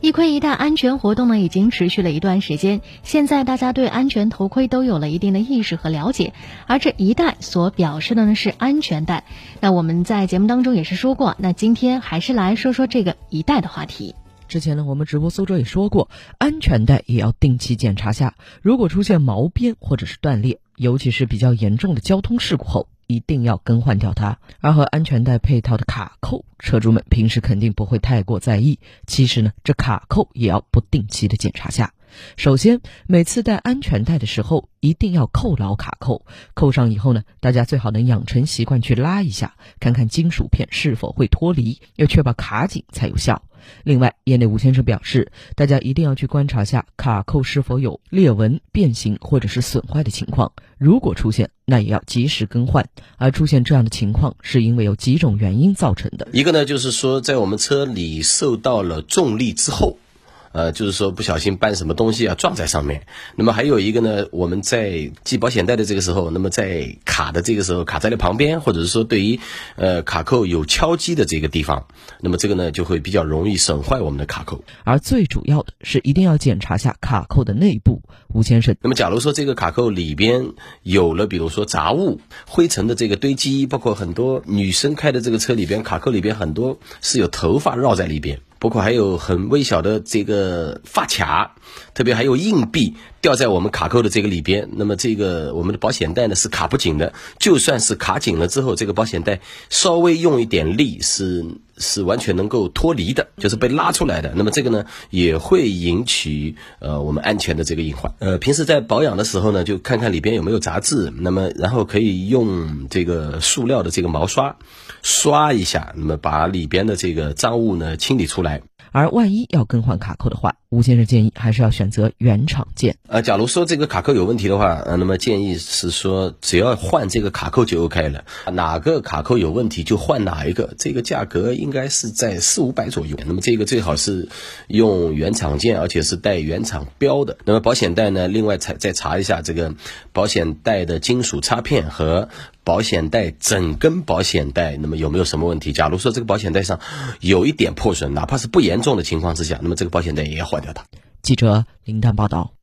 一盔一戴安全活动呢，已经持续了一段时间。现在大家对安全头盔都有了一定的意识和了解，而这一戴所表示的呢是安全带。那我们在节目当中也是说过，那今天还是来说说这个一带的话题。之前呢，我们直播苏州也说过，安全带也要定期检查下，如果出现毛边或者是断裂，尤其是比较严重的交通事故后。一定要更换掉它，而和安全带配套的卡扣，车主们平时肯定不会太过在意。其实呢，这卡扣也要不定期的检查下。首先，每次戴安全带的时候，一定要扣牢卡扣。扣上以后呢，大家最好能养成习惯去拉一下，看看金属片是否会脱离，要确保卡紧才有效。另外，业内吴先生表示，大家一定要去观察下卡扣是否有裂纹、变形或者是损坏的情况。如果出现，那也要及时更换。而出现这样的情况，是因为有几种原因造成的。一个呢，就是说在我们车里受到了重力之后。呃，就是说不小心搬什么东西啊撞在上面。那么还有一个呢，我们在系保险带的这个时候，那么在卡的这个时候卡在了旁边，或者是说对于呃卡扣有敲击的这个地方，那么这个呢就会比较容易损坏我们的卡扣。而最主要的是一定要检查下卡扣的内部，吴先生。那么假如说这个卡扣里边有了，比如说杂物、灰尘的这个堆积，包括很多女生开的这个车里边卡扣里边很多是有头发绕在里边。包括还有很微小的这个发卡，特别还有硬币掉在我们卡扣的这个里边。那么这个我们的保险带呢是卡不紧的，就算是卡紧了之后，这个保险带稍微用一点力是是完全能够脱离的，就是被拉出来的。那么这个呢也会引起呃我们安全的这个隐患。呃，平时在保养的时候呢，就看看里边有没有杂质，那么然后可以用这个塑料的这个毛刷刷一下，那么把里边的这个脏物呢清理出来。而万一要更换卡扣的话，吴先生建议还是要选择原厂件。呃，假如说这个卡扣有问题的话，呃，那么建议是说只要换这个卡扣就 OK 了。哪个卡扣有问题就换哪一个，这个价格应该是在四五百左右。那么这个最好是用原厂件，而且是带原厂标的。那么保险带呢，另外再再查一下这个保险带的金属插片和。保险带整根保险带，那么有没有什么问题？假如说这个保险带上有一点破损，哪怕是不严重的情况之下，那么这个保险带也要换掉的。记者林丹报道。